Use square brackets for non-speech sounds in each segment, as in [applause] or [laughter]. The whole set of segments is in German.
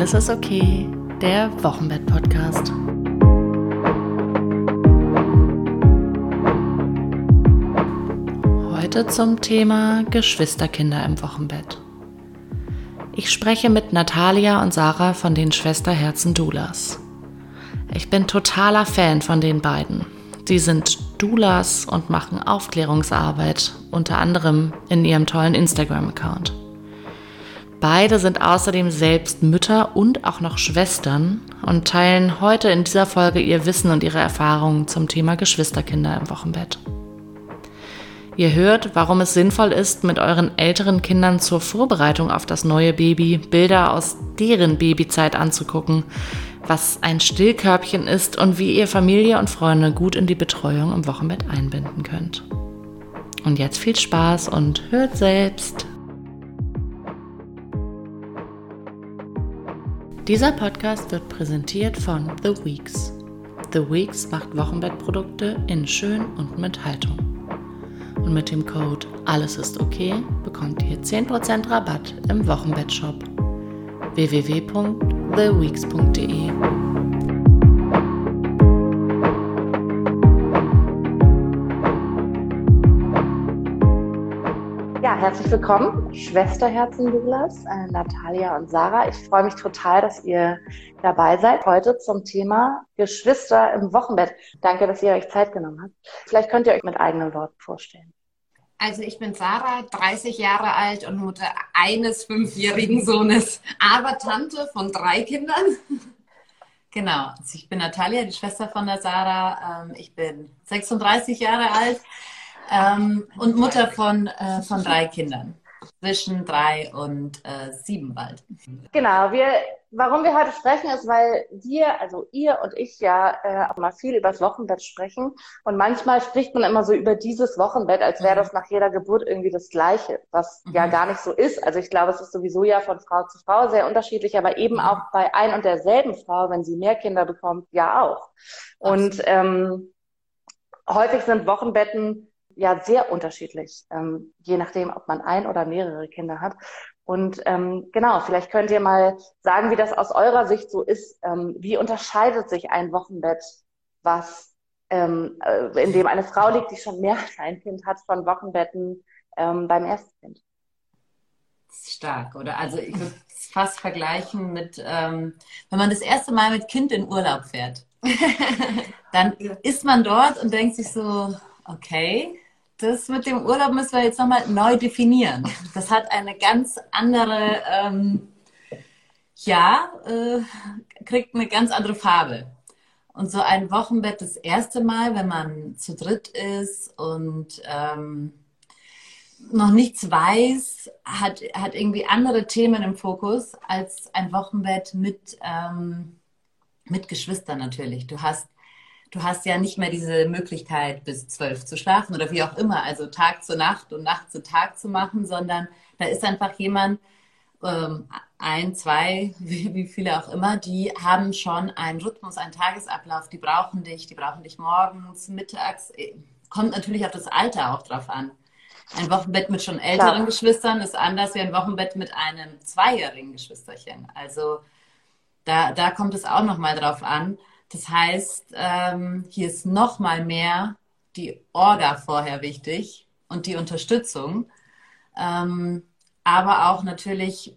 Alles ist okay, der Wochenbett-Podcast. Heute zum Thema Geschwisterkinder im Wochenbett. Ich spreche mit Natalia und Sarah von den Schwesterherzen Doulas. Ich bin totaler Fan von den beiden. Sie sind Doulas und machen Aufklärungsarbeit, unter anderem in ihrem tollen Instagram-Account. Beide sind außerdem selbst Mütter und auch noch Schwestern und teilen heute in dieser Folge ihr Wissen und ihre Erfahrungen zum Thema Geschwisterkinder im Wochenbett. Ihr hört, warum es sinnvoll ist, mit euren älteren Kindern zur Vorbereitung auf das neue Baby Bilder aus deren Babyzeit anzugucken, was ein Stillkörbchen ist und wie ihr Familie und Freunde gut in die Betreuung im Wochenbett einbinden könnt. Und jetzt viel Spaß und hört selbst. Dieser Podcast wird präsentiert von The Weeks. The Weeks macht Wochenbettprodukte in schön und mit Haltung. Und mit dem Code Alles ist okay bekommt ihr 10% Rabatt im Wochenbettshop www.theweeks.de. herzlich willkommen, Schwesterherzen Douglas, äh, Natalia und Sarah. Ich freue mich total, dass ihr dabei seid heute zum Thema Geschwister im Wochenbett. Danke, dass ihr euch Zeit genommen habt. Vielleicht könnt ihr euch mit eigenen Worten vorstellen. Also ich bin Sarah, 30 Jahre alt und Mutter eines fünfjährigen Sohnes, aber Tante von drei Kindern. [laughs] Genau, also ich bin Natalia, die Schwester von der Sarah. Ähm, ich bin 36 Jahre alt ähm, und Mutter von, äh, von drei Kindern. Zwischen drei und äh, sieben bald. Genau, wir, warum wir heute sprechen, ist, weil wir, also ihr und ich ja äh, auch mal viel über das Wochenbett sprechen. Und manchmal spricht man immer so über dieses Wochenbett, als wäre mhm. das nach jeder Geburt irgendwie das Gleiche, was mhm. ja gar nicht so ist. Also ich glaube, es ist sowieso ja von Frau zu Frau sehr unterschiedlich, aber eben mhm. auch bei ein und derselben Frau, wenn sie mehr Kinder bekommt, ja auch. Und ähm, häufig sind Wochenbetten ja sehr unterschiedlich, ähm, je nachdem, ob man ein oder mehrere Kinder hat. Und ähm, genau, vielleicht könnt ihr mal sagen, wie das aus eurer Sicht so ist. Ähm, wie unterscheidet sich ein Wochenbett, was ähm, äh, in dem eine Frau liegt, die schon mehr als ein Kind hat, von Wochenbetten ähm, beim ersten Kind? Stark, oder? Also ich würde es fast vergleichen mit, ähm, wenn man das erste Mal mit Kind in Urlaub fährt. [laughs] dann ist man dort und denkt sich so, okay, das mit dem Urlaub müssen wir jetzt nochmal neu definieren. Das hat eine ganz andere, ähm, ja, äh, kriegt eine ganz andere Farbe. Und so ein Wochenbett das erste Mal, wenn man zu dritt ist und ähm, noch nichts weiß, hat, hat irgendwie andere Themen im Fokus als ein Wochenbett mit, ähm, mit Geschwistern natürlich. Du hast du hast ja nicht mehr diese Möglichkeit, bis zwölf zu schlafen oder wie auch immer, also Tag zu Nacht und Nacht zu Tag zu machen, sondern da ist einfach jemand, ähm, ein, zwei, [laughs] wie, wie, viele auch immer, die haben schon einen Rhythmus, einen Tagesablauf, die brauchen dich, die brauchen dich morgens, mittags, äh, kommt natürlich auf das Alter auch drauf an. Ein Wochenbett mit schon älteren Klar. Geschwistern ist anders wie ein Wochenbett mit einem zweijährigen Geschwisterchen. Also da, da kommt es auch nochmal drauf an. Das heißt, ähm, hier ist noch mal mehr die Orga vorher wichtig und die Unterstützung, ähm, aber auch natürlich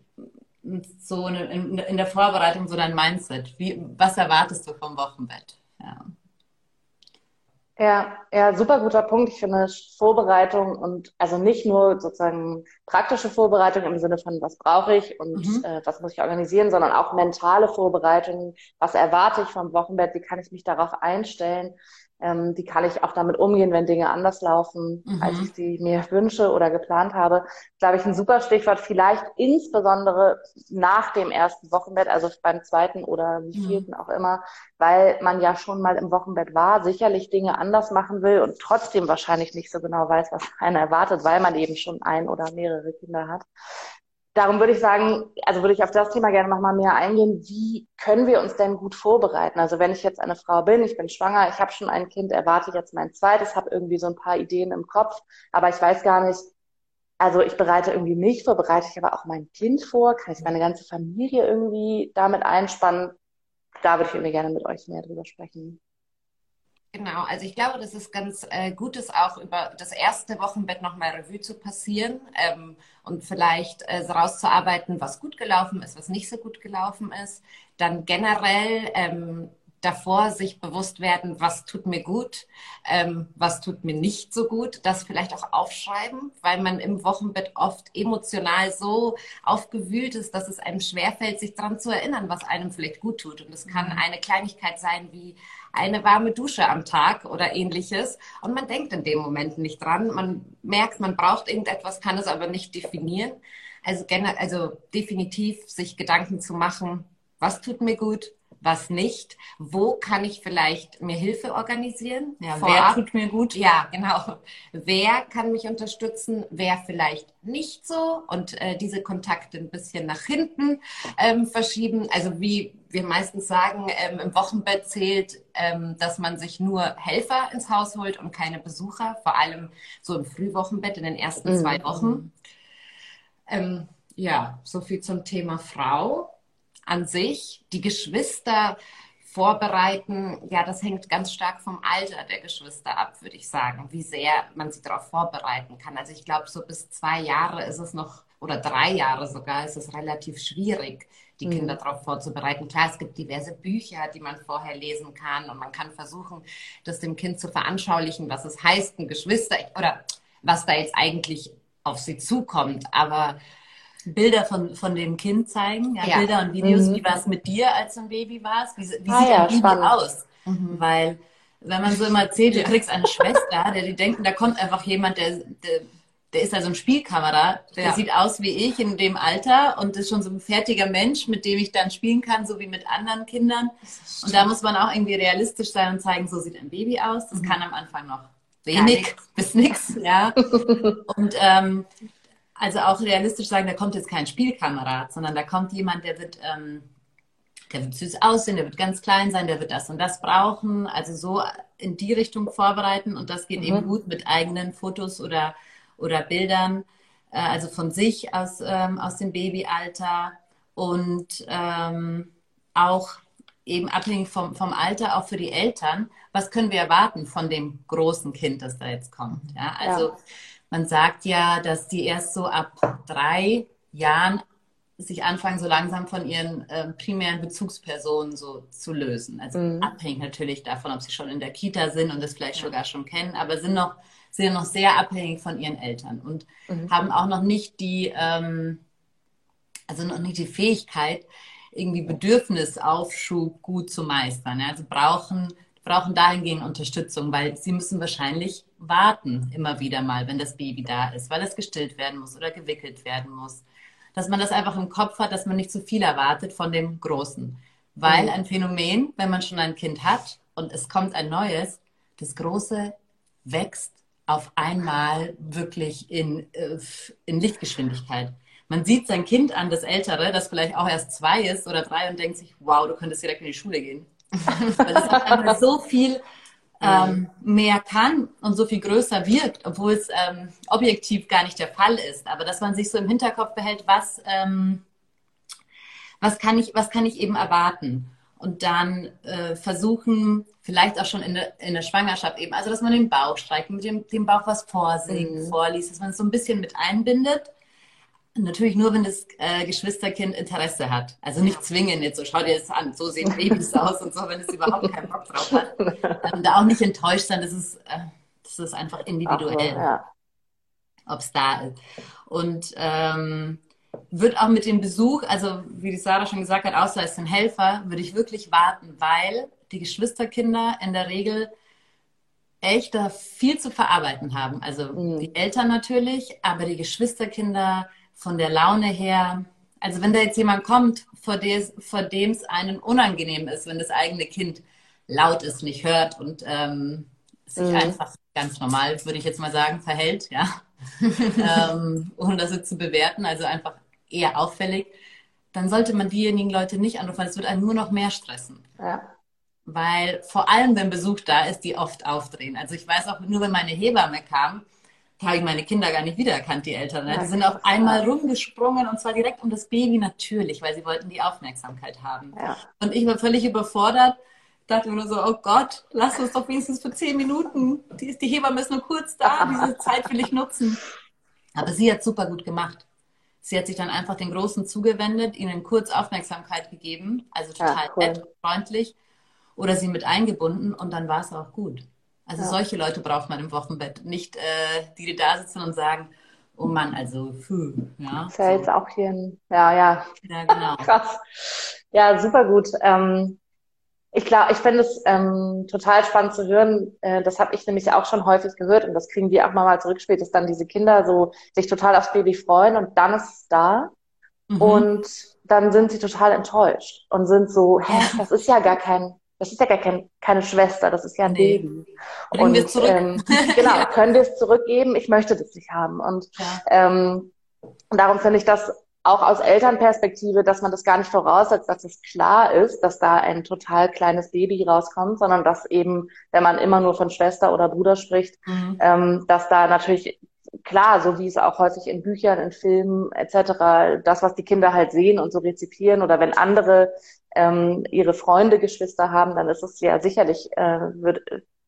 so in, in, der Vorbereitung so dein Mindset. Wie, was erwartest du vom Wochenbett? Ja. Ja, ja, super guter Punkt. Ich finde Vorbereitung und also nicht nur sozusagen praktische Vorbereitung im Sinne von, was brauche ich und mhm. äh, was muss ich organisieren, sondern auch mentale Vorbereitung. Was erwarte ich vom Wochenbett? Wie kann ich mich darauf einstellen? Ähm, wie kann ich auch damit umgehen, wenn Dinge anders laufen, mhm. als ich sie mir wünsche oder geplant habe. Glaube ich, ein super Stichwort, vielleicht insbesondere nach dem ersten Wochenbett, also beim zweiten oder mhm. vierten mhm. auch immer, weil man ja schon mal im Wochenbett war, sicherlich Dinge anders machen will und trotzdem wahrscheinlich nicht so genau weiß, was einer erwartet, weil man eben schon ein oder mehrere Kinder hat darum würde ich sagen, also würde ich auf das Thema gerne nochmal mehr eingehen. Wie können wir uns denn gut vorbereiten? Also wenn ich jetzt eine Frau bin, ich bin schwanger, ich habe schon ein Kind, erwarte jetzt mein zweites, habe irgendwie so ein paar Ideen im Kopf, aber ich weiß gar nicht, also ich bereite irgendwie mich vor, bereite ich aber auch mein Kind vor, kann ich meine ganze Familie irgendwie damit einspannen. Da würde ich irgendwie gerne mit euch mehr drüber sprechen. Genau, also ich glaube, das ist ganz äh, gut, ist auch über das erste Wochenbett nochmal Revue zu passieren ähm, und vielleicht äh, rauszuarbeiten, was gut gelaufen ist, was nicht so gut gelaufen ist. Dann generell ähm, davor sich bewusst werden, was tut mir gut, ähm, was tut mir nicht so gut, das vielleicht auch aufschreiben, weil man im Wochenbett oft emotional so aufgewühlt ist, dass es einem schwerfällt, sich daran zu erinnern, was einem vielleicht gut tut. Und es kann mhm. eine Kleinigkeit sein wie eine warme Dusche am Tag oder ähnliches. Und man denkt in dem Moment nicht dran. Man merkt, man braucht irgendetwas, kann es aber nicht definieren. Also, also definitiv sich Gedanken zu machen, was tut mir gut, was nicht, wo kann ich vielleicht mir Hilfe organisieren? Ja, wer tut mir gut? Ja, genau. Wer kann mich unterstützen? Wer vielleicht nicht so? Und äh, diese Kontakte ein bisschen nach hinten ähm, verschieben. Also wie wir meistens sagen, ähm, im Wochenbett zählt, ähm, dass man sich nur Helfer ins Haus holt und keine Besucher, vor allem so im Frühwochenbett in den ersten mhm. zwei Wochen. Ähm, ja, so viel zum Thema Frau an sich. Die Geschwister vorbereiten, ja, das hängt ganz stark vom Alter der Geschwister ab, würde ich sagen, wie sehr man sie darauf vorbereiten kann. Also ich glaube, so bis zwei Jahre ist es noch, oder drei Jahre sogar, ist es relativ schwierig, die mhm. Kinder darauf vorzubereiten. Klar, es gibt diverse Bücher, die man vorher lesen kann und man kann versuchen, das dem Kind zu veranschaulichen, was es heißt, ein Geschwister oder was da jetzt eigentlich auf sie zukommt. Aber Bilder von, von dem Kind zeigen, ja, ja. Bilder und Videos. Mhm. Wie war es mit dir, als du ein Baby warst? Wie, wie ah, sieht ja, ein Baby aus? Mhm. Weil, wenn man so immer erzählt, du kriegst eine Schwester, der die denken, da kommt einfach jemand, der, der, der ist also ein Spielkamera, der ja. sieht aus wie ich in dem Alter und ist schon so ein fertiger Mensch, mit dem ich dann spielen kann, so wie mit anderen Kindern. Und da muss man auch irgendwie realistisch sein und zeigen, so sieht ein Baby aus. Das mhm. kann am Anfang noch wenig bis nichts, ja. [laughs] Und ähm, also auch realistisch sagen, da kommt jetzt kein Spielkamerad, sondern da kommt jemand, der wird, ähm, der wird süß aussehen, der wird ganz klein sein, der wird das und das brauchen. Also so in die Richtung vorbereiten und das geht mhm. eben gut mit eigenen Fotos oder, oder Bildern, äh, also von sich aus, ähm, aus dem Babyalter und ähm, auch eben abhängig vom, vom Alter, auch für die Eltern, was können wir erwarten von dem großen Kind, das da jetzt kommt. Ja, also ja man sagt ja, dass die erst so ab drei Jahren sich anfangen, so langsam von ihren äh, primären Bezugspersonen so zu lösen. Also mhm. abhängig natürlich davon, ob sie schon in der Kita sind und das vielleicht ja. sogar schon kennen, aber sind noch, sind noch sehr abhängig von ihren Eltern und mhm. haben auch noch nicht die, ähm, also noch nicht die Fähigkeit, irgendwie Bedürfnisaufschub gut zu meistern. Ja? Also brauchen brauchen dahingehend Unterstützung, weil sie müssen wahrscheinlich warten immer wieder mal, wenn das Baby da ist, weil es gestillt werden muss oder gewickelt werden muss. Dass man das einfach im Kopf hat, dass man nicht zu viel erwartet von dem Großen. Weil mhm. ein Phänomen, wenn man schon ein Kind hat und es kommt ein neues, das Große wächst auf einmal wirklich in, äh, in Lichtgeschwindigkeit. Man sieht sein Kind an, das Ältere, das vielleicht auch erst zwei ist oder drei und denkt sich, wow, du könntest direkt in die Schule gehen. [laughs] Weil es einfach so viel ähm, mehr kann und so viel größer wirkt, obwohl es ähm, objektiv gar nicht der Fall ist. Aber dass man sich so im Hinterkopf behält, was, ähm, was, kann, ich, was kann ich eben erwarten? Und dann äh, versuchen, vielleicht auch schon in der, in der Schwangerschaft eben, also dass man den Bauch streicht, mit dem, dem Bauch was vorsingt, mhm. vorliest, dass man es so ein bisschen mit einbindet Natürlich nur, wenn das äh, Geschwisterkind Interesse hat. Also nicht zwingen, jetzt so, schau dir das an, so sehen [laughs] Babys aus und so, wenn es überhaupt keinen Bock drauf hat. [laughs] Ähm, da auch nicht enttäuscht sein, das ist, äh, das ist einfach individuell, ja. ob es da ist. Und ähm, wird auch mit dem Besuch, also wie die Sarah schon gesagt hat, außer als ein Helfer, würde ich wirklich warten, weil die Geschwisterkinder in der Regel echt da viel zu verarbeiten haben. Also mhm. die Eltern natürlich, aber die Geschwisterkinder von der Laune her, also wenn da jetzt jemand kommt, vor, des, vor dem es einem unangenehm ist, wenn das eigene Kind laut ist, nicht hört und ähm, sich mhm. einfach ganz normal, würde ich jetzt mal sagen, verhält, ja, [laughs] ähm, ohne das jetzt zu bewerten, also einfach eher auffällig, dann sollte man diejenigen Leute nicht anrufen, weil es wird einen nur noch mehr stressen. Ja. Weil vor allem, wenn Besuch da ist, die oft aufdrehen. Also ich weiß auch, nur wenn meine Hebamme kam, habe ich meine Kinder gar nicht wiedererkannt, die Eltern. Ne? Die sind auf einmal rumgesprungen und zwar direkt um das Baby natürlich, weil sie wollten die Aufmerksamkeit haben. Ja. Und ich war völlig überfordert, dachte nur so, oh Gott, lass uns doch wenigstens für zehn Minuten, die, die Hebamme ist nur kurz da, diese [laughs] Zeit will ich nutzen. Aber sie hat super gut gemacht. Sie hat sich dann einfach den Großen zugewendet, ihnen kurz Aufmerksamkeit gegeben, also total ja, cool. nett, freundlich, oder sie mit eingebunden und dann war es auch gut. Also ja. solche Leute braucht man im Wochenbett. Nicht äh, die, die da sitzen und sagen, oh Mann, also pfuh, ja. Ist ja so. jetzt auch hier ein, ja, ja. Ja, genau. [laughs] Krass. Ja, super gut. Ähm, ich glaube, ich finde es ähm, total spannend zu hören. Äh, das habe ich nämlich auch schon häufig gehört und das kriegen wir auch mal zurückgespielt, dass dann diese Kinder so sich total aufs Baby freuen und dann ist es da mhm. und dann sind sie total enttäuscht und sind so, hä, das ist ja gar kein, das ist ja gar kein, keine Schwester, das ist ja ein nee. Baby. Bringen und wir zurück. Ähm, [laughs] genau, ja. können wir es zurückgeben? Ich möchte das nicht haben und ja. ähm, darum finde ich das auch aus Elternperspektive, dass man das gar nicht voraussetzt, dass es klar ist, dass da ein total kleines Baby rauskommt, sondern dass eben, wenn man immer nur von Schwester oder Bruder spricht, mhm. ähm, dass da natürlich klar, so wie es auch häufig in Büchern, in Filmen etc., das, was die Kinder halt sehen und so rezipieren oder wenn andere ähm, ihre Freunde Geschwister haben, dann ist es ja sicherlich, äh, wird,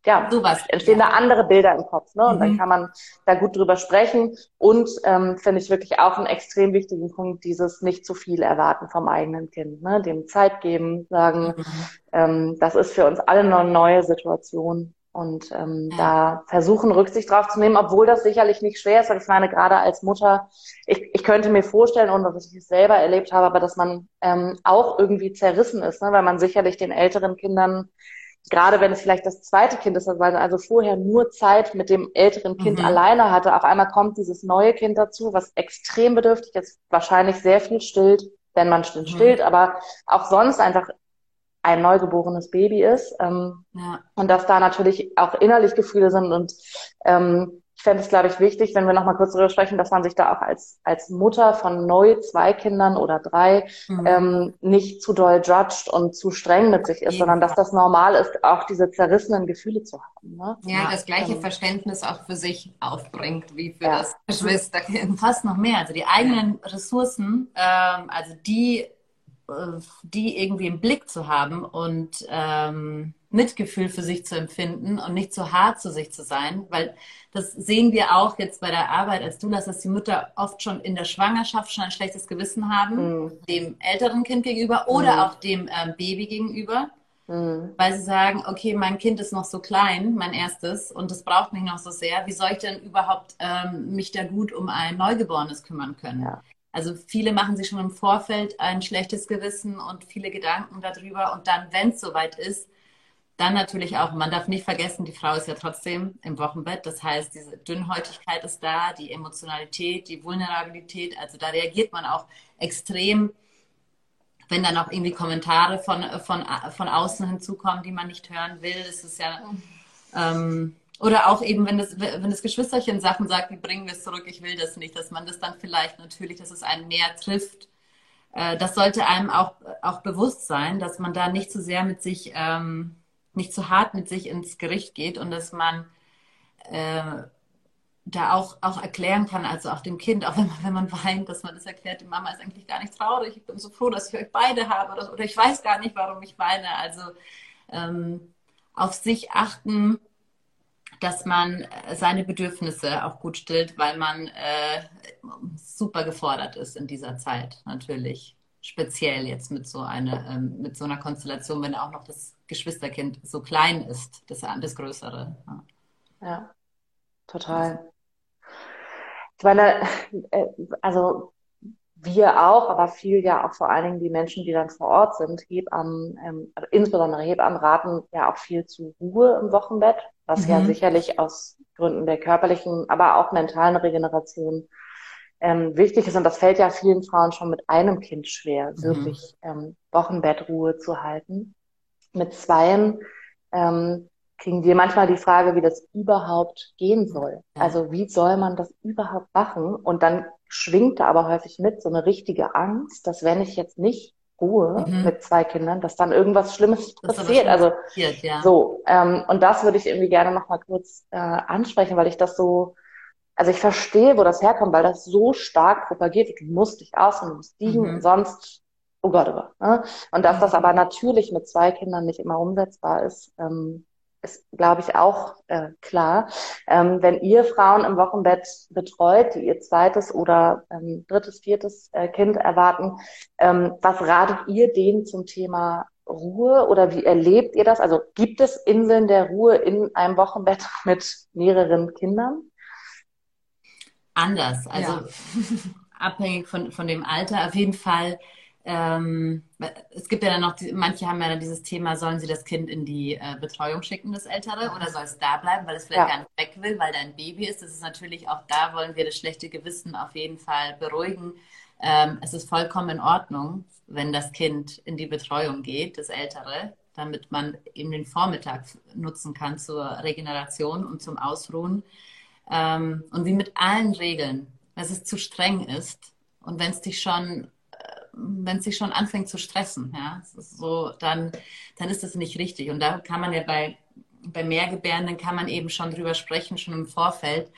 ja, Sowas, entstehen ja. da andere Bilder im Kopf. Ne? Und mhm. dann kann man da gut drüber sprechen. Und ähm, finde ich wirklich auch einen extrem wichtigen Punkt, dieses nicht zu viel erwarten vom eigenen Kind. Ne? Dem Zeit geben, sagen, mhm. ähm, das ist für uns alle eine neue Situation. Und ähm, ja. da versuchen, Rücksicht drauf zu nehmen, obwohl das sicherlich nicht schwer ist, weil ich meine, gerade als Mutter, ich, ich könnte mir vorstellen, ohne dass ich es selber erlebt habe, aber dass man ähm, auch irgendwie zerrissen ist, ne? weil man sicherlich den älteren Kindern gerade wenn es vielleicht das zweite Kind ist, weil man also vorher nur Zeit mit dem älteren Kind mhm. alleine hatte, auf einmal kommt dieses neue Kind dazu, was extrem bedürftig ist, wahrscheinlich sehr viel stillt, wenn man mhm. stillt, aber auch sonst einfach ein neugeborenes Baby ist. Ähm, ja. Und dass da natürlich auch innerlich Gefühle sind und ähm, ich fände es, glaube ich, wichtig, wenn wir noch mal kurz darüber sprechen, dass man sich da auch als, als Mutter von neu zwei Kindern oder drei mhm. ähm, nicht zu doll judged und zu streng mit sich ist, ja. sondern dass das normal ist, auch diese zerrissenen Gefühle zu haben. Ne? Ja, ja, das gleiche ähm, Verständnis auch für sich aufbringt, wie für ja. das Geschwisterkind. Fast noch mehr. Also die eigenen Ressourcen, ähm, also die die irgendwie im Blick zu haben und ähm, Mitgefühl für sich zu empfinden und nicht zu hart zu sich zu sein, weil das sehen wir auch jetzt bei der Arbeit als du, dass die Mütter oft schon in der Schwangerschaft schon ein schlechtes Gewissen haben, mhm. dem älteren Kind gegenüber oder mhm. auch dem ähm, Baby gegenüber, mhm. weil sie sagen, okay, mein Kind ist noch so klein, mein erstes, und es braucht mich noch so sehr. Wie soll ich denn überhaupt ähm, mich da gut um ein Neugeborenes kümmern können? Ja. Also viele machen sich schon im Vorfeld ein schlechtes Gewissen und viele Gedanken darüber. Und dann, wenn es soweit ist, dann natürlich auch, man darf nicht vergessen, die Frau ist ja trotzdem im Wochenbett. Das heißt, diese Dünnhäutigkeit ist da, die Emotionalität, die Vulnerabilität. Also da reagiert man auch extrem, wenn dann auch irgendwie Kommentare von, von, von außen hinzukommen, die man nicht hören will. Das ist ja, ähm, oder auch eben, wenn das, wenn das Geschwisterchen Sachen sagt, wie bringen wir es zurück, ich will das nicht, dass man das dann vielleicht natürlich, dass es einen mehr trifft. Äh, das sollte einem auch, auch bewusst sein, dass man da nicht zu sehr mit sich, ähm, nicht zu hart mit sich ins Gericht geht und dass man äh, da auch, auch erklären kann, also auch dem Kind, auch wenn man, wenn man weint, dass man das erklärt, die Mama ist eigentlich gar nicht traurig, ich bin so froh, dass ich euch beide habe oder, oder ich weiß gar nicht, warum ich weine. Also ähm, auf sich achten, dass man äh, seine Bedürfnisse auch gut stillt, weil man äh, super gefordert ist in dieser Zeit natürlich. Speziell jetzt mit so einer, ähm, mit so einer Konstellation, wenn auch noch das Geschwisterkind so klein ist, das, das Größere. Ja. ja, total. Ich meine, äh, also wir auch, aber viel ja auch vor allen Dingen die Menschen, die dann vor Ort sind, Hebammen, ähm, also insbesondere Hebammen raten ja auch viel zu Ruhe im Wochenbett, was mhm. ja sicherlich aus Gründen der körperlichen, aber auch mentalen Regeneration ähm, wichtig ist. Und das fällt ja vielen Frauen schon mit einem Kind schwer, mhm. wirklich ähm, Wochenbettruhe zu halten. Mit zweien ähm, kriegen wir manchmal die Frage, wie das überhaupt gehen soll. Also wie soll man das überhaupt machen? Und dann schwingt da aber häufig mit so eine richtige Angst, dass wenn ich jetzt nicht ruhe mhm. mit zwei Kindern, dass dann irgendwas Schlimmes passiert. Also passiert, ja. so ähm, und das würde ich irgendwie gerne noch mal kurz äh, ansprechen, weil ich das so also ich verstehe, wo das herkommt, weil das so stark propagiert wird. Du musst dich ausruhen, du musst liegen, mhm. sonst, oh Gott, oh Gott. Ne? Und dass das aber natürlich mit zwei Kindern nicht immer umsetzbar ist, ähm, ist, glaube ich, auch äh, klar. Ähm, wenn ihr Frauen im Wochenbett betreut, die ihr zweites oder ähm, drittes, viertes äh, Kind erwarten, ähm, was ratet ihr denen zum Thema Ruhe oder wie erlebt ihr das? Also gibt es Inseln der Ruhe in einem Wochenbett [laughs] mit mehreren Kindern? anders. Also ja. [laughs] abhängig von, von dem Alter. Auf jeden Fall. Ähm, es gibt ja dann noch, manche haben ja dann dieses Thema, sollen sie das Kind in die äh, Betreuung schicken, das Ältere, oder soll es da bleiben, weil es vielleicht ja. gar nicht weg will, weil da ein Baby ist. Das ist natürlich auch da, wollen wir das schlechte Gewissen auf jeden Fall beruhigen. Ähm, es ist vollkommen in Ordnung, wenn das Kind in die Betreuung geht, das Ältere, damit man eben den Vormittag nutzen kann zur Regeneration und zum Ausruhen. Ähm, und wie mit allen Regeln, wenn es zu streng ist und wenn es dich schon, wenn es dich schon anfängt zu stressen, ja, so, dann, dann ist das nicht richtig. Und da kann man ja bei, bei Mehrgebärenden kann man eben schon drüber sprechen, schon im Vorfeld.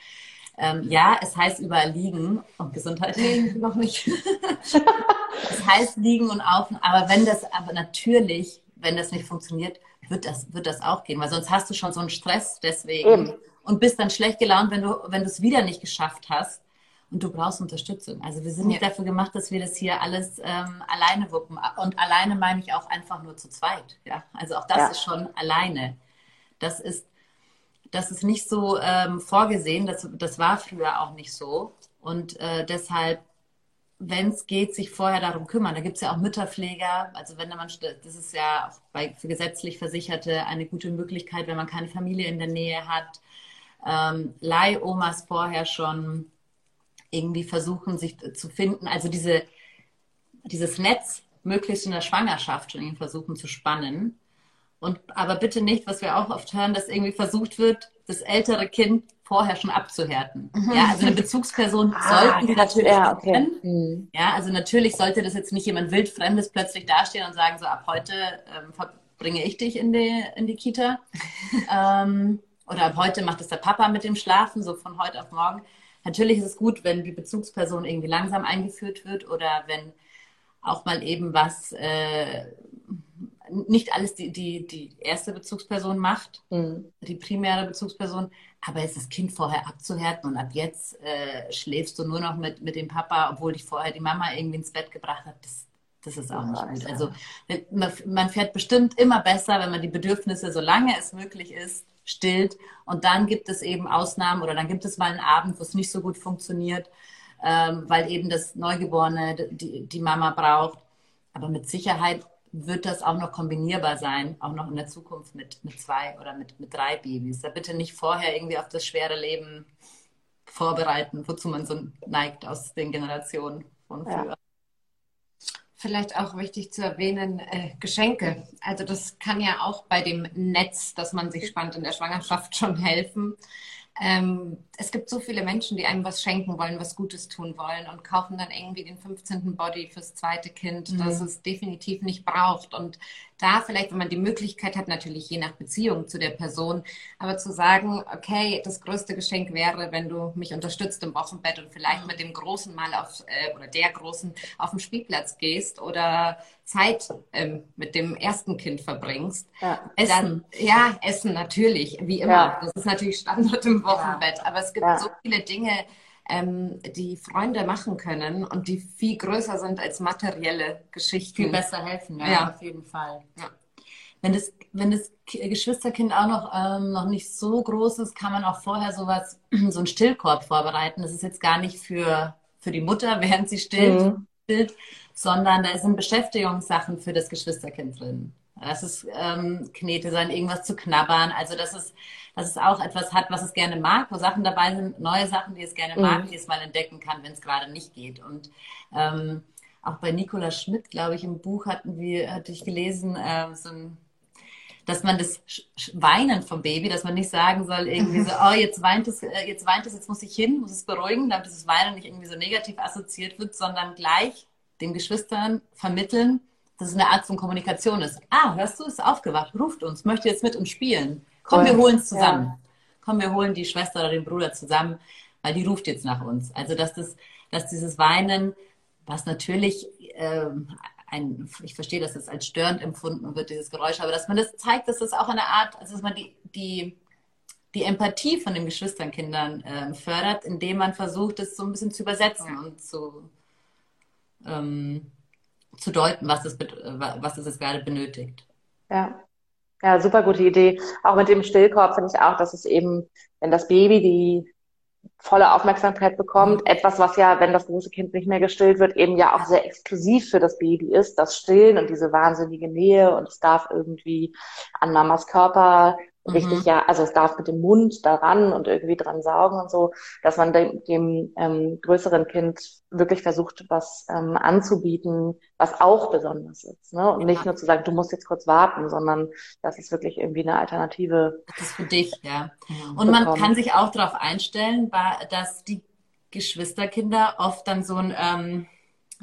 Ähm, ja, es heißt überall liegen und Gesundheit noch nicht. [laughs] es heißt liegen und auf, aber wenn das, aber natürlich, wenn das nicht funktioniert, wird das, wird das auch gehen, weil sonst hast du schon so einen Stress deswegen. Eben und bist dann schlecht gelaunt, wenn du, wenn du es wieder nicht geschafft hast. Und du brauchst Unterstützung. Also wir sind nicht dafür gemacht, dass wir das hier alles ähm, alleine wuppen. Und alleine meine ich auch einfach nur zu zweit. Ja? Also auch das ja. ist schon alleine. Das ist, das ist nicht so ähm, vorgesehen. Das, das war früher auch nicht so. Und äh, deshalb, wenn es geht, sich vorher darum kümmern. Da gibt es ja auch Mütterpfleger. Also wenn man, das ist ja auch bei, für gesetzlich Versicherte eine gute Möglichkeit, wenn man keine Familie in der Nähe hat ähm, Leihomas vorher schon irgendwie versuchen, sich zu finden. Also diese, dieses Netz möglichst in der Schwangerschaft schon irgendwie versuchen zu spannen. Und aber bitte nicht, was wir auch oft hören, dass irgendwie versucht wird, das ältere Kind vorher schon abzuhärten. Mhm. Ja, also eine Bezugsperson [laughs] ah, sollten die natürlich ja, okay. Mhm. Ja, also natürlich sollte das jetzt nicht jemand wildfremdes plötzlich dastehen und sagen, so ab heute ähm, bringe ich dich in die, in die Kita. [laughs] ähm, oder ab heute macht es der Papa mit dem Schlafen, so von heute auf morgen. Natürlich ist es gut, wenn die Bezugsperson irgendwie langsam eingeführt wird oder wenn auch mal eben was, äh, nicht alles die, die, die erste Bezugsperson macht, mhm. die primäre Bezugsperson, aber es ist das Kind vorher abzuhärten und ab jetzt äh, schläfst du nur noch mit, mit dem Papa, obwohl dich vorher die Mama irgendwie ins Bett gebracht hat. Das, das ist auch ja, nicht gut. Also man fährt bestimmt immer besser, wenn man die Bedürfnisse, solange es möglich ist, stillt. Und dann gibt es eben Ausnahmen oder dann gibt es mal einen Abend, wo es nicht so gut funktioniert, ähm, weil eben das Neugeborene die, die Mama braucht. Aber mit Sicherheit wird das auch noch kombinierbar sein, auch noch in der Zukunft mit, mit zwei oder mit, mit drei Babys. Da bitte nicht vorher irgendwie auf das schwere Leben vorbereiten, wozu man so neigt aus den Generationen von früher. Ja. Vielleicht auch wichtig zu erwähnen, äh, Geschenke. Also das kann ja auch bei dem Netz, das man sich spannt in der Schwangerschaft schon helfen. Ähm, es gibt so viele Menschen, die einem was schenken wollen, was Gutes tun wollen und kaufen dann irgendwie den 15. Body fürs zweite Kind, mhm. das es definitiv nicht braucht. Und da vielleicht, wenn man die Möglichkeit hat, natürlich je nach Beziehung zu der Person, aber zu sagen, okay, das größte Geschenk wäre, wenn du mich unterstützt im Wochenbett und vielleicht mit dem Großen mal auf, äh, oder der Großen auf den Spielplatz gehst oder Zeit ähm, mit dem ersten Kind verbringst. Ja. Essen. Dann, ja, Essen natürlich, wie immer. Ja. Das ist natürlich Standard im Wochenbett. Ja. Aber es gibt so viele Dinge, ähm, die Freunde machen können und die viel größer sind als materielle Geschichten. Viel besser helfen, ja, ja. auf jeden Fall. Ja. Wenn das, wenn das Geschwisterkind auch noch, ähm, noch nicht so groß ist, kann man auch vorher sowas, [clears throat] so einen Stillkorb vorbereiten. Das ist jetzt gar nicht für, für die Mutter, [laughs] während sie stillt, mhm. stillt sondern da sind Beschäftigungssachen für das Geschwisterkind drin. Das ist ähm, Knete sein, irgendwas zu knabbern. Also das ist dass es auch etwas hat, was es gerne mag, wo Sachen dabei sind, neue Sachen, die es gerne mhm. mag, die es mal entdecken kann, wenn es gerade nicht geht. Und ähm, auch bei Nicola Schmidt, glaube ich, im Buch hatten wir, hatte ich gelesen, äh, so ein, dass man das Weinen vom Baby, dass man nicht sagen soll, irgendwie so, [laughs] oh, jetzt weint es, äh, jetzt weint es, jetzt muss ich hin, muss es beruhigen, damit dieses Weinen nicht irgendwie so negativ assoziiert wird, sondern gleich den Geschwistern vermitteln, dass es eine Art von Kommunikation ist. Ah, hörst du, ist aufgewacht, ruft uns, möchte jetzt mit uns spielen. Komm, wir holen es zusammen. Ja. Komm, wir holen die Schwester oder den Bruder zusammen. weil die ruft jetzt nach uns. Also dass das, dass dieses Weinen, was natürlich ähm, ein, ich verstehe, dass das als störend empfunden wird, dieses Geräusch, aber dass man das zeigt, dass das auch eine Art, also dass man die, die, die Empathie von den Geschwisternkindern äh, fördert, indem man versucht, es so ein bisschen zu übersetzen und zu, ähm, zu deuten, was es, was es gerade benötigt. Ja. Ja, super gute Idee. Auch mit dem Stillkorb finde ich auch, dass es eben, wenn das Baby die volle Aufmerksamkeit bekommt. Etwas, was ja, wenn das große Kind nicht mehr gestillt wird, eben ja auch sehr exklusiv für das Baby ist, das Stillen und diese wahnsinnige Nähe und es darf irgendwie an Mamas Körper richtig, mhm. ja, also es darf mit dem Mund daran und irgendwie dran saugen und so, dass man dem, dem ähm, größeren Kind wirklich versucht, was ähm, anzubieten, was auch besonders ist. Ne? Und ja. nicht nur zu sagen, du musst jetzt kurz warten, sondern das ist wirklich irgendwie eine Alternative. Das ist für dich, ja. Und bekommen. man kann sich auch darauf einstellen, dass die Geschwisterkinder oft dann so ein ähm,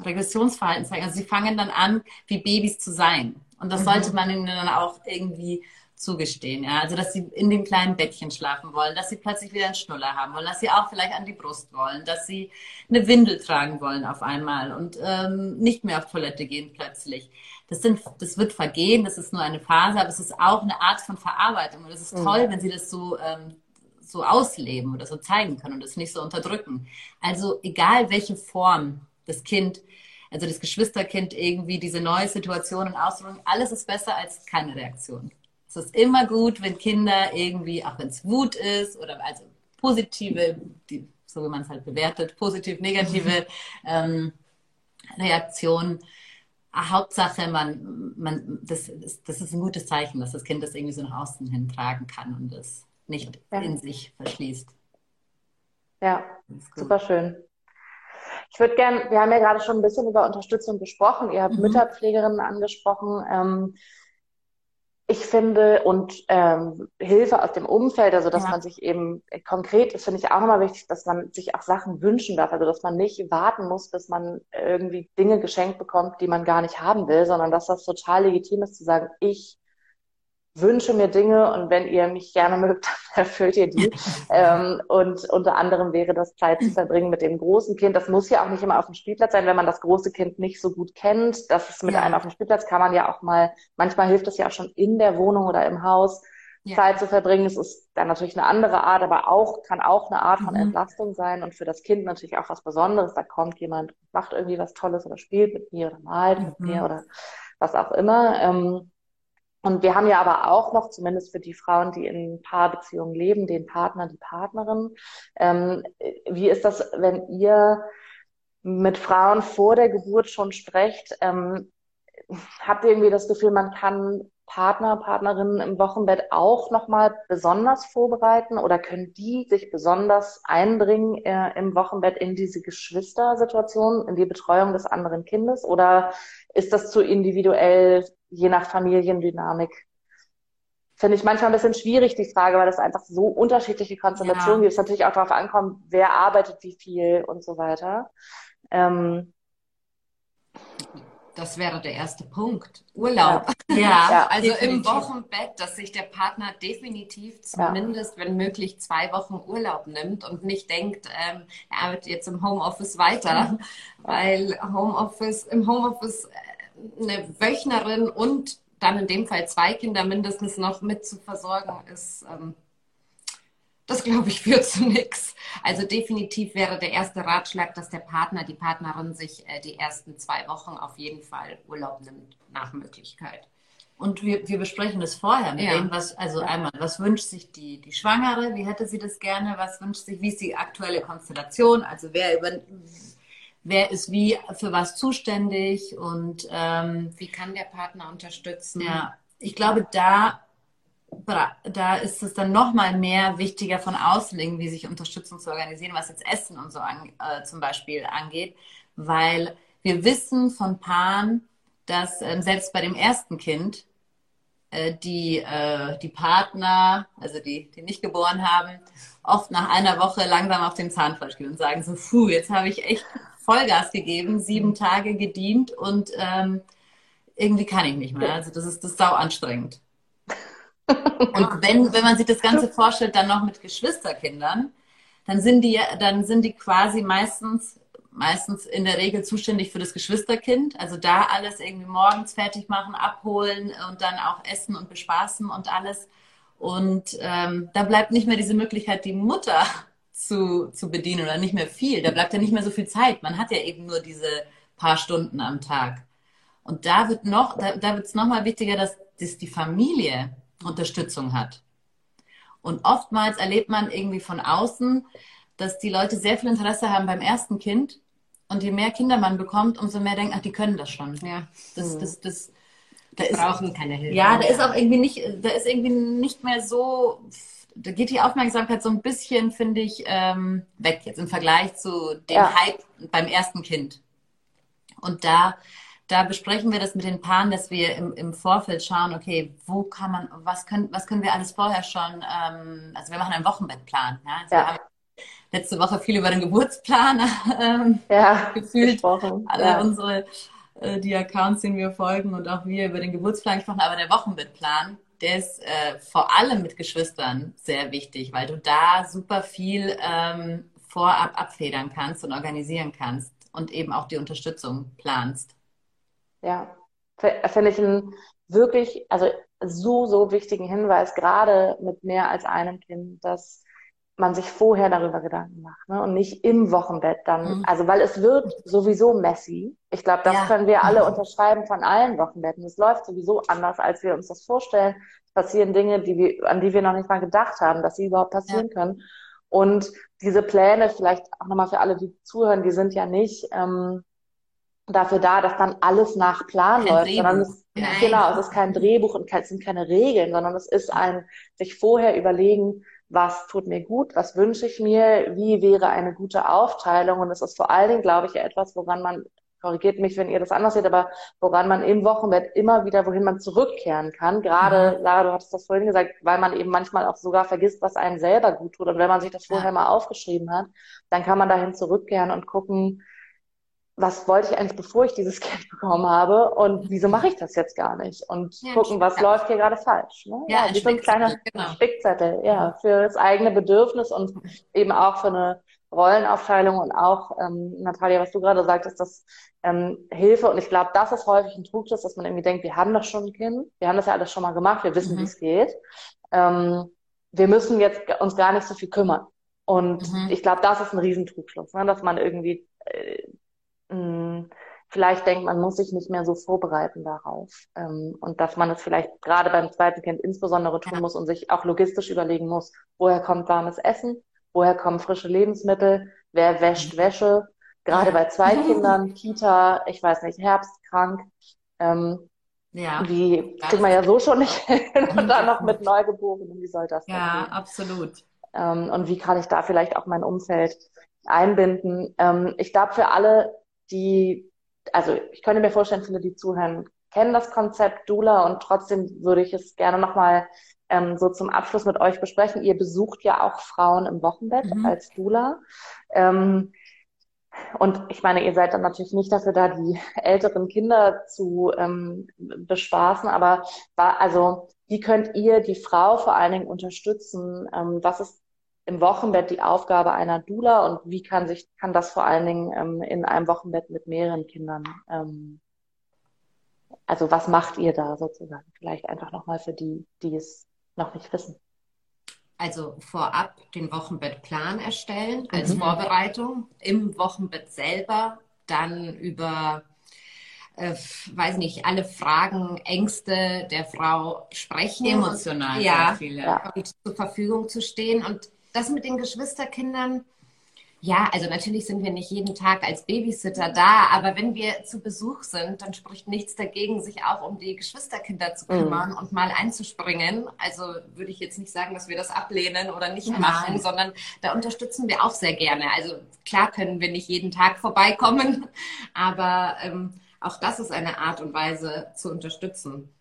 Regressionsverhalten zeigen. Also sie fangen dann an, wie Babys zu sein. Und das mhm. sollte man ihnen dann auch irgendwie zugestehen. Ja? Also, dass sie in dem kleinen Bettchen schlafen wollen, dass sie plötzlich wieder einen Schnuller haben wollen, dass sie auch vielleicht an die Brust wollen, dass sie eine Windel tragen wollen auf einmal und ähm, nicht mehr auf Toilette gehen plötzlich. Das, sind, das wird vergehen, das ist nur eine Phase, aber es ist auch eine Art von Verarbeitung. Und es ist mhm. toll, wenn sie das so, ähm, so ausleben oder so zeigen können und das nicht so unterdrücken. Also egal welche Form das Kind also das Geschwisterkind irgendwie diese neue Situation und Ausdruck, alles ist besser als keine Reaktion. Es ist immer gut, wenn Kinder irgendwie, auch wenn es Wut ist oder also positive, die, so wie man es halt bewertet, positiv, negative ähm, Reaktionen. Hauptsache, man, man, das, das, das ist ein gutes Zeichen, dass das Kind das irgendwie so nach außen hin tragen kann und das nicht ja. in sich verschließt. Ja, super schön. Ich würde gerne, wir haben ja gerade schon ein bisschen über Unterstützung gesprochen. Ihr habt mhm. Mütterpflegerinnen angesprochen. Ähm, ich finde, und ähm, Hilfe aus dem Umfeld, also dass ja. man sich eben konkret, das finde ich auch nochmal wichtig, dass man sich auch Sachen wünschen darf, also dass man nicht warten muss, bis man irgendwie Dinge geschenkt bekommt, die man gar nicht haben will, sondern dass das total legitim ist zu sagen, ich wünsche mir Dinge und wenn ihr mich gerne mögt, [laughs] dann erfüllt ihr die. ähm, und unter anderem wäre das Zeit zu verbringen mit dem großen Kind. Das muss ja auch nicht immer auf dem Spielplatz sein, wenn man das große Kind nicht so gut kennt. Das ist mit ja. einem auf dem Spielplatz kann man ja auch mal, manchmal hilft es ja auch schon in der Wohnung oder im Haus. Ja. Zeit zu verbringen. Es ist dann natürlich eine andere Art, aber auch, kann auch eine Art von mhm. Entlastung sein und für das Kind natürlich auch was Besonderes. Da kommt jemand, macht irgendwie was Tolles oder spielt mit mir oder malt mhm. mit mir oder was auch immer. Ähm, und wir haben ja aber auch noch, zumindest für die Frauen, die in Paarbeziehungen leben, den Partner, die Partnerin. Ähm, wie ist das, wenn ihr mit Frauen vor der Geburt schon sprecht? Ähm, habt ihr irgendwie das Gefühl, man kann Partner, Partnerinnen im Wochenbett auch nochmal besonders vorbereiten oder können die sich besonders einbringen äh, im Wochenbett in diese Geschwistersituation, in die Betreuung des anderen Kindes? Oder ist das zu individuell je nach Familiendynamik. Finde ich manchmal ein bisschen schwierig, die Frage, weil das einfach so unterschiedliche Konstellationen ja. gibt. Es natürlich auch darauf ankommt, wer arbeitet wie viel und so weiter. Ähm, das wäre der erste Punkt. Urlaub. Ja, ja [laughs] also definitiv. im Wochenbett, dass sich der Partner definitiv zumindest, ja. wenn möglich, zwei Wochen Urlaub nimmt und nicht denkt, ähm, er arbeitet jetzt im Homeoffice weiter, weil Homeoffice, im Homeoffice äh, eine Wöchnerin und dann in dem Fall zwei Kinder mindestens noch mit zu versorgen, ist, ähm, das glaube ich, [laughs] führt zu nichts. Also definitiv wäre der erste Ratschlag, dass der Partner, die Partnerin sich äh, die ersten zwei Wochen auf jeden Fall Urlaub nimmt, nach Möglichkeit. Und wir, wir besprechen das vorher mit ja. dem, was, also einmal, was wünscht sich die, die Schwangere, wie hätte sie das gerne, was wünscht sich, wie ist die aktuelle Konstellation, also wer über, wer ist wie für was zuständig und ähm, wie kann der Partner unterstützen. Ja, ich glaube, da, da ist es dann nochmal mehr wichtiger von außen irgendwie sich Unterstützung zu organisieren, was jetzt Essen und so an, äh, zum Beispiel angeht, weil wir wissen von Paaren, dass ähm, selbst bei dem ersten Kind äh, die, äh, die Partner, also die, die nicht geboren haben, oft nach einer Woche langsam auf den Zahnfleisch gehen und sagen so, puh, jetzt habe ich echt Vollgas gegeben, sieben Tage gedient und ähm, irgendwie kann ich nicht mehr. Also das ist das ist sau anstrengend. Und wenn, wenn man sich das Ganze vorstellt, dann noch mit Geschwisterkindern, dann sind die, dann sind die quasi meistens meistens in der Regel zuständig für das Geschwisterkind. Also da alles irgendwie morgens fertig machen, abholen und dann auch essen und bespaßen und alles. Und ähm, da bleibt nicht mehr diese Möglichkeit, die Mutter zu, zu bedienen oder nicht mehr viel. Da bleibt ja nicht mehr so viel Zeit. Man hat ja eben nur diese paar Stunden am Tag. Und da wird noch, da, da wird es nochmal wichtiger, dass, dass die Familie Unterstützung hat. Und oftmals erlebt man irgendwie von außen, dass die Leute sehr viel Interesse haben beim ersten Kind und je mehr Kinder man bekommt, umso mehr denken, ach, die können das schon. Ja. Das, mhm. das, das, da ist, brauchen keine Hilfe. Ja, da ist auch irgendwie nicht, da ist irgendwie nicht mehr so, da geht die Aufmerksamkeit so ein bisschen, finde ich, ähm, weg jetzt im Vergleich zu dem ja. Hype beim ersten Kind. Und da, da besprechen wir das mit den Paaren, dass wir im, im Vorfeld schauen, okay, wo kann man, was können, was können wir alles vorher schon, ähm, also wir machen einen Wochenbettplan. Ja? Also ja letzte Woche viel über den Geburtsplan [laughs] ähm, ja, gefühlt. Alle ja. unsere, äh, die Accounts, denen wir folgen und auch wir über den Geburtsplan gesprochen, aber der Wochenbettplan, der ist äh, vor allem mit Geschwistern sehr wichtig, weil du da super viel ähm, vorab abfedern kannst und organisieren kannst und eben auch die Unterstützung planst. Ja, finde ich einen wirklich, also so, so wichtigen Hinweis, gerade mit mehr als einem Kind, dass man sich vorher darüber Gedanken macht ne? und nicht im Wochenbett dann. Mhm. Also weil es wird sowieso messy. Ich glaube, das ja. können wir alle unterschreiben von allen Wochenbetten. Es läuft sowieso anders, als wir uns das vorstellen. Es passieren Dinge, die wir, an die wir noch nicht mal gedacht haben, dass sie überhaupt passieren ja. können. Und diese Pläne, vielleicht auch nochmal für alle, die zuhören, die sind ja nicht ähm, dafür da, dass dann alles nach Plan kein läuft, es, genau, es ist kein Drehbuch und es sind keine Regeln, sondern es ist ein sich vorher überlegen, was tut mir gut, was wünsche ich mir, wie wäre eine gute Aufteilung. Und es ist vor allen Dingen, glaube ich, etwas, woran man, korrigiert mich, wenn ihr das anders seht, aber woran man im Wochenbett immer wieder, wohin man zurückkehren kann. Gerade, mhm. Lara, du hattest das vorhin gesagt, weil man eben manchmal auch sogar vergisst, was einem selber gut tut. Und wenn man sich das vorher mal aufgeschrieben hat, dann kann man dahin zurückkehren und gucken, was wollte ich eigentlich, bevor ich dieses [laughs] Kind bekommen habe und wieso mache ich das jetzt gar nicht? Und ja, gucken, was läuft hier gerade falsch. Ne? Ja, ja wie so ein kleiner genau. Spickzettel, ja, für das eigene Bedürfnis und eben auch für eine Rollenaufteilung und auch, ähm, Natalia, was du gerade sagtest, das ähm, Hilfe. Und ich glaube, das ist häufig ein Trugschluss, dass man irgendwie denkt, wir haben doch schon ein Kind, wir haben das ja alles schon mal gemacht, wir wissen, mhm. wie es geht. Ähm, wir müssen jetzt uns gar nicht so viel kümmern. Und mhm. ich glaube, das ist ein Riesentrugschluss, ne? dass man irgendwie äh, hm, vielleicht denkt, man muss sich nicht mehr so vorbereiten darauf. Ähm, und dass man es vielleicht gerade beim zweiten Kind insbesondere tun muss und sich auch logistisch überlegen muss, woher kommt warmes Essen, woher kommen frische Lebensmittel, wer wäscht mhm. Wäsche, gerade bei zwei Kindern, [laughs] Kita, ich weiß nicht, Herbst, krank. Ähm, ja. Wie kriegt man ja so schon nicht [laughs] hin und dann noch mit Neugeborenen, wie soll das Ja, gehen? absolut. Ähm, und wie kann ich da vielleicht auch mein Umfeld einbinden? Ähm, ich glaube, für alle die, also ich könnte mir vorstellen, viele, die zuhören, kennen das Konzept Dula und trotzdem würde ich es gerne nochmal ähm, so zum Abschluss mit euch besprechen. Ihr besucht ja auch Frauen im Wochenbett mhm. als Dula. Ähm, und ich meine, ihr seid dann natürlich nicht dafür da, die älteren Kinder zu ähm, bespaßen, aber war, also wie könnt ihr die Frau vor allen Dingen unterstützen? Ähm, was ist im Wochenbett die Aufgabe einer Dula und wie kann sich kann das vor allen Dingen ähm, in einem Wochenbett mit mehreren Kindern ähm, also was macht ihr da sozusagen vielleicht einfach nochmal für die die es noch nicht wissen also vorab den Wochenbettplan erstellen als mhm. Vorbereitung im Wochenbett selber dann über äh, weiß nicht, alle Fragen, Ängste der Frau sprechen. Emotional, ja, viele. Ja. zur Verfügung zu stehen. Und das mit den Geschwisterkindern, ja, also natürlich sind wir nicht jeden Tag als Babysitter da, aber wenn wir zu Besuch sind, dann spricht nichts dagegen, sich auch um die Geschwisterkinder zu kümmern mhm. und mal einzuspringen. Also würde ich jetzt nicht sagen, dass wir das ablehnen oder nicht Nein. machen, sondern da unterstützen wir auch sehr gerne. Also klar können wir nicht jeden Tag vorbeikommen, [laughs] aber ähm, auch das ist eine Art und Weise zu unterstützen.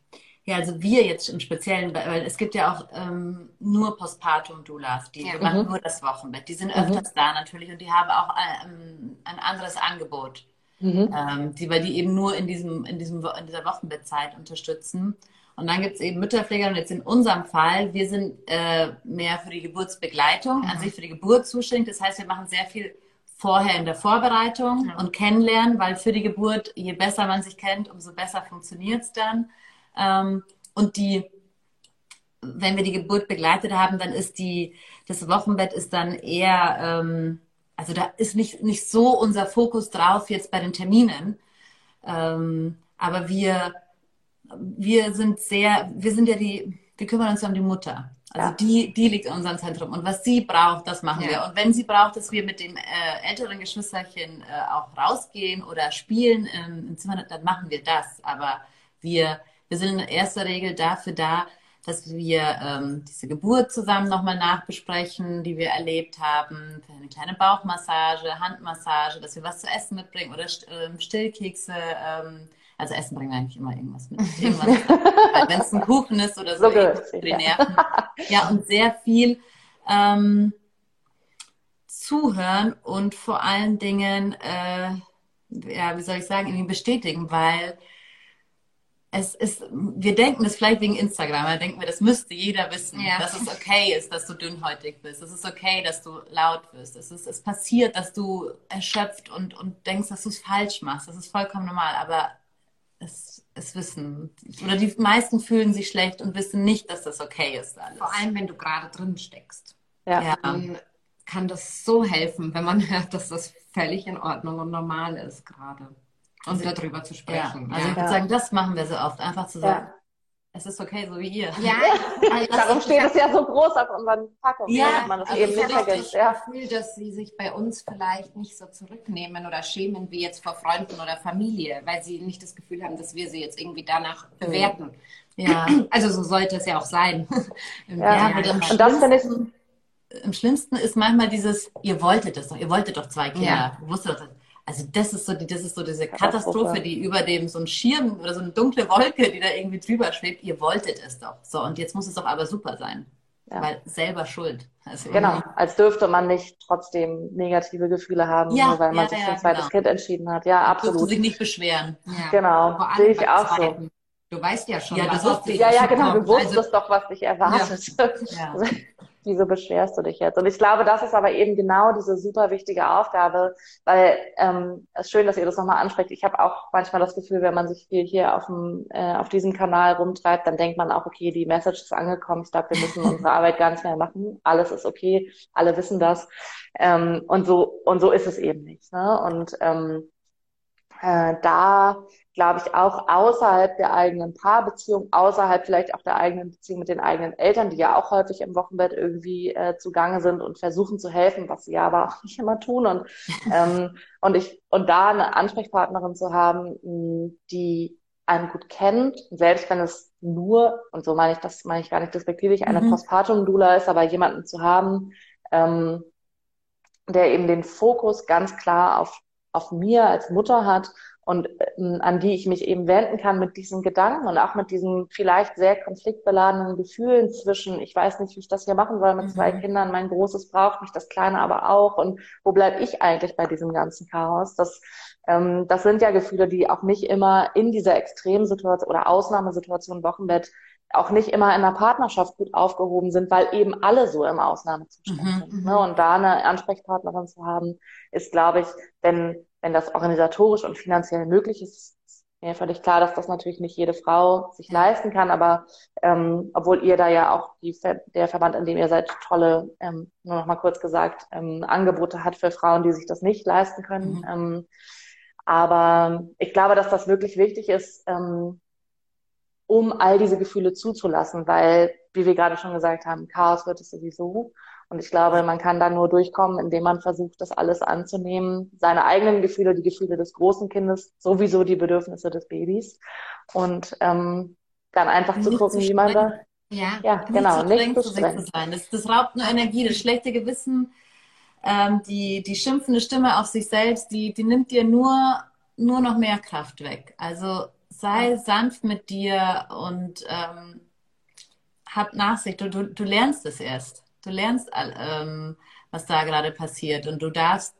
Ja, also wir jetzt im Speziellen, weil es gibt ja auch ähm, nur Postpartum-Doulas, die ja. machen mhm. nur das Wochenbett. Die sind mhm. öfters mhm. da natürlich und die haben auch ähm, ein anderes Angebot, mhm. ähm, die, weil die eben nur in, diesem, in, diesem, in dieser Wochenbettzeit unterstützen. Und dann gibt es eben Mütterpfleger und jetzt in unserem Fall, wir sind äh, mehr für die Geburtsbegleitung, mhm. an sich für die Geburt zuständig. Das heißt, wir machen sehr viel vorher in der Vorbereitung und kennenlernen, weil für die Geburt, je besser man sich kennt, umso besser funktioniert es dann. Ähm, und die, wenn wir die Geburt begleitet haben, dann ist die, das Wochenbett ist dann eher, ähm, also da ist nicht, nicht so unser Fokus drauf jetzt bei den Terminen. Ähm, aber wir, wir sind sehr, wir sind ja die, wir kümmern uns ja um die Mutter. Also ja. die, die liegt in unserem Zentrum. Und was sie braucht, das machen ja. wir. Und wenn sie braucht, dass wir mit dem äh, älteren Geschwisterchen äh, auch rausgehen oder spielen ähm, im Zimmer, dann machen wir das. Aber wir, wir sind in erster Regel dafür da, dass wir ähm, diese Geburt zusammen nochmal nachbesprechen, die wir erlebt haben, eine kleine Bauchmassage, Handmassage, dass wir was zu essen mitbringen oder ähm, Stillkekse. Ähm, also Essen bringen wir eigentlich immer irgendwas mit. [laughs] Wenn es ein Kuchen ist oder so, so für die Nerven. [laughs] Ja, und sehr viel ähm, zuhören und vor allen Dingen, äh, ja, wie soll ich sagen, irgendwie bestätigen, weil es ist, wir denken das vielleicht wegen Instagram, da denken wir, das müsste jeder wissen, ja. dass es okay ist, dass du dünnhäutig bist, es ist okay, dass du laut wirst, es ist, es passiert, dass du erschöpft und, und denkst, dass du es falsch machst, das ist vollkommen normal, aber es, es wissen, oder die meisten fühlen sich schlecht und wissen nicht, dass das okay ist alles. Vor allem, wenn du gerade drin steckst. Ja. ja. Dann kann das so helfen, wenn man hört, dass das völlig in Ordnung und normal ist gerade. Und also, darüber zu sprechen. Ja. Also ich würde sagen, das machen wir so oft, einfach zu sagen, es ist okay, so wie ihr. Ja, [laughs] also darum steht es ja so groß auf unseren Packungen, ja, dass man das also eben nicht vergisst. Ich habe das Gefühl, dass sie sich bei uns vielleicht nicht so zurücknehmen oder schämen wie jetzt vor Freunden oder Familie, weil sie nicht das Gefühl haben, dass wir sie jetzt irgendwie danach mhm. bewerten. Ja. [clears throat] Also so sollte es ja auch sein. [laughs] ja, ja und das finde ich am schlimmsten ist manchmal dieses, ihr wolltet es doch, ihr wolltet doch zwei Kinder. Ja. Wusstet doch, also das ist so die, das ist so diese Katastrophe, die über dem so ein Schirm oder so eine dunkle Wolke, die da irgendwie drüber schwebt. Ihr wolltet es doch. So, und jetzt muss es doch aber super sein. Ja. Weil selber schuld. Also genau, als dürfte man nicht trotzdem negative Gefühle haben, ja, nur weil man ja, sich für ein zweites genau. Kind entschieden hat. Ja, absolut. Dürfte sich nicht beschweren. Genau, sehe ich auch so. Du weißt ja schon, ja, was auf dich Ja, ja, genau, du wusstest also, doch, was dich erwartet. Ja. [laughs] wieso beschwerst du dich jetzt? Und ich glaube, das ist aber eben genau diese super wichtige Aufgabe, weil ähm, es ist schön, dass ihr das nochmal ansprecht. Ich habe auch manchmal das Gefühl, wenn man sich viel hier auf, dem, äh, auf diesem Kanal rumtreibt, dann denkt man auch, okay, die Message ist angekommen. Ich glaube, wir müssen unsere Arbeit gar nicht mehr machen. Alles ist okay, alle wissen das. Ähm, und so und so ist es eben nicht. Ne? Und ähm, äh, da glaube ich, auch außerhalb der eigenen Paarbeziehung, außerhalb vielleicht auch der eigenen Beziehung mit den eigenen Eltern, die ja auch häufig im Wochenbett irgendwie äh, zugange sind und versuchen zu helfen, was sie ja aber auch [laughs] nicht immer tun. Und, ähm, und ich, und da eine Ansprechpartnerin zu haben, die einen gut kennt, selbst wenn es nur, und so meine ich das, meine ich gar nicht despektierlich, eine mhm. Postpartum-Dula ist, aber jemanden zu haben, ähm, der eben den Fokus ganz klar auf, auf mir als Mutter hat und äh, an die ich mich eben wenden kann mit diesen Gedanken und auch mit diesen vielleicht sehr konfliktbeladenen Gefühlen zwischen, ich weiß nicht, wie ich das hier machen soll mit mhm. zwei Kindern, mein Großes braucht mich, das Kleine aber auch und wo bleibe ich eigentlich bei diesem ganzen Chaos? Das, ähm, das sind ja Gefühle, die auch nicht immer in dieser Extremsituation oder Ausnahmesituation Wochenbett auch nicht immer in einer Partnerschaft gut aufgehoben sind, weil eben alle so im Ausnahmezustand mhm, sind. Ne? Mhm. Und da eine Ansprechpartnerin zu haben, ist, glaube ich, wenn wenn das organisatorisch und finanziell möglich ist, ist mir völlig klar, dass das natürlich nicht jede Frau sich leisten kann, aber ähm, obwohl ihr da ja auch die, der Verband, in dem ihr seid, tolle, ähm, nur noch mal kurz gesagt, ähm, Angebote hat für Frauen, die sich das nicht leisten können. Mhm. Ähm, aber ich glaube, dass das wirklich wichtig ist, ähm, um all diese Gefühle zuzulassen, weil, wie wir gerade schon gesagt haben, Chaos wird es sowieso. Und ich glaube, man kann da nur durchkommen, indem man versucht, das alles anzunehmen, seine eigenen Gefühle, die Gefühle des großen Kindes, sowieso die Bedürfnisse des Babys. Und ähm, dann einfach nicht zu gucken, zu wie man da. Ja, ja nicht genau, zu nicht zu streng zu sein. Das, das raubt nur Energie, das schlechte Gewissen, ähm, die, die schimpfende Stimme auf sich selbst, die, die nimmt dir nur, nur noch mehr Kraft weg. Also sei sanft mit dir und ähm, hab Nachsicht. Du, du, du lernst es erst. Du lernst, ähm, was da gerade passiert und du darfst,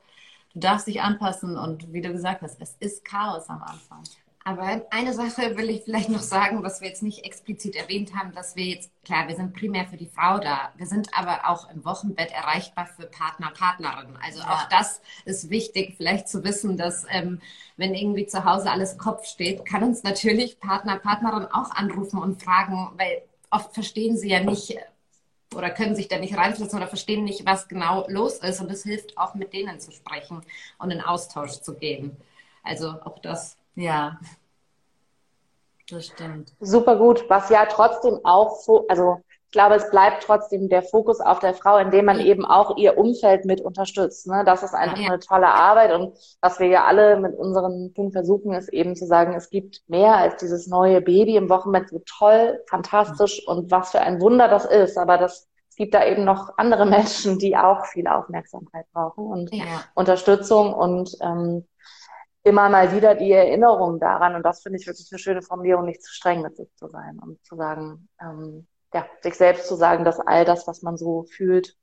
du darfst dich anpassen und wie du gesagt hast, es ist Chaos am Anfang. Aber eine Sache will ich vielleicht noch sagen, was wir jetzt nicht explizit erwähnt haben, dass wir jetzt, klar, wir sind primär für die Frau da. Wir sind aber auch im Wochenbett erreichbar für Partner, Partnerinnen. Also ja. auch das ist wichtig, vielleicht zu wissen, dass ähm, wenn irgendwie zu Hause alles Kopf steht, kann uns natürlich Partner, Partnerin auch anrufen und fragen, weil oft verstehen sie ja nicht oder können sich da nicht reinsetzen oder verstehen nicht, was genau los ist. Und es hilft auch mit denen zu sprechen und in Austausch zu gehen. Also auch das ja, das stimmt. Super gut, was ja trotzdem auch, also ich glaube, es bleibt trotzdem der Fokus auf der Frau, indem man eben auch ihr Umfeld mit unterstützt. Ne? Das ist einfach ja. eine tolle Arbeit und was wir ja alle mit unseren Punkt versuchen, ist eben zu sagen, es gibt mehr als dieses neue Baby im Wochenbett, so toll, fantastisch und was für ein Wunder das ist. Aber das, es gibt da eben noch andere [laughs] Menschen, die auch viel Aufmerksamkeit brauchen und ja. Unterstützung und ähm, immer mal wieder die Erinnerung daran. Und das finde ich wirklich eine schöne Formulierung, nicht zu streng mit sich zu sein und zu sagen, ähm, ja, sich selbst zu sagen, dass all das, was man so fühlt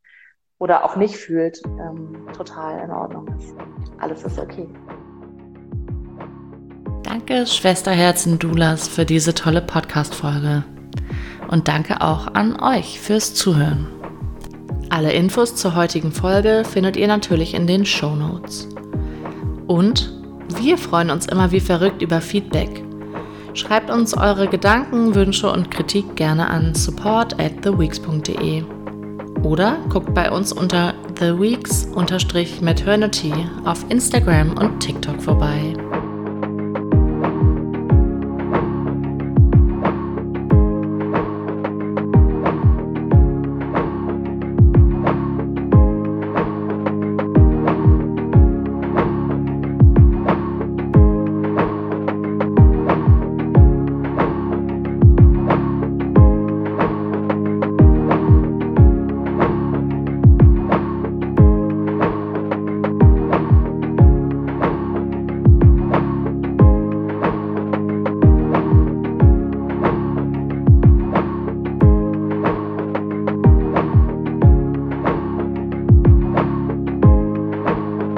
oder auch nicht fühlt, ähm, total in Ordnung ist. Alles ist okay. Danke, Schwesterherzen Dulas, für diese tolle Podcast-Folge. Und danke auch an euch fürs Zuhören. Alle Infos zur heutigen Folge findet ihr natürlich in den Show Notes. Und wir freuen uns immer wie verrückt über Feedback. Schreibt uns eure Gedanken, Wünsche und Kritik gerne an support at theweeks.de oder guckt bei uns unter theweeks-maternity auf Instagram und TikTok vorbei.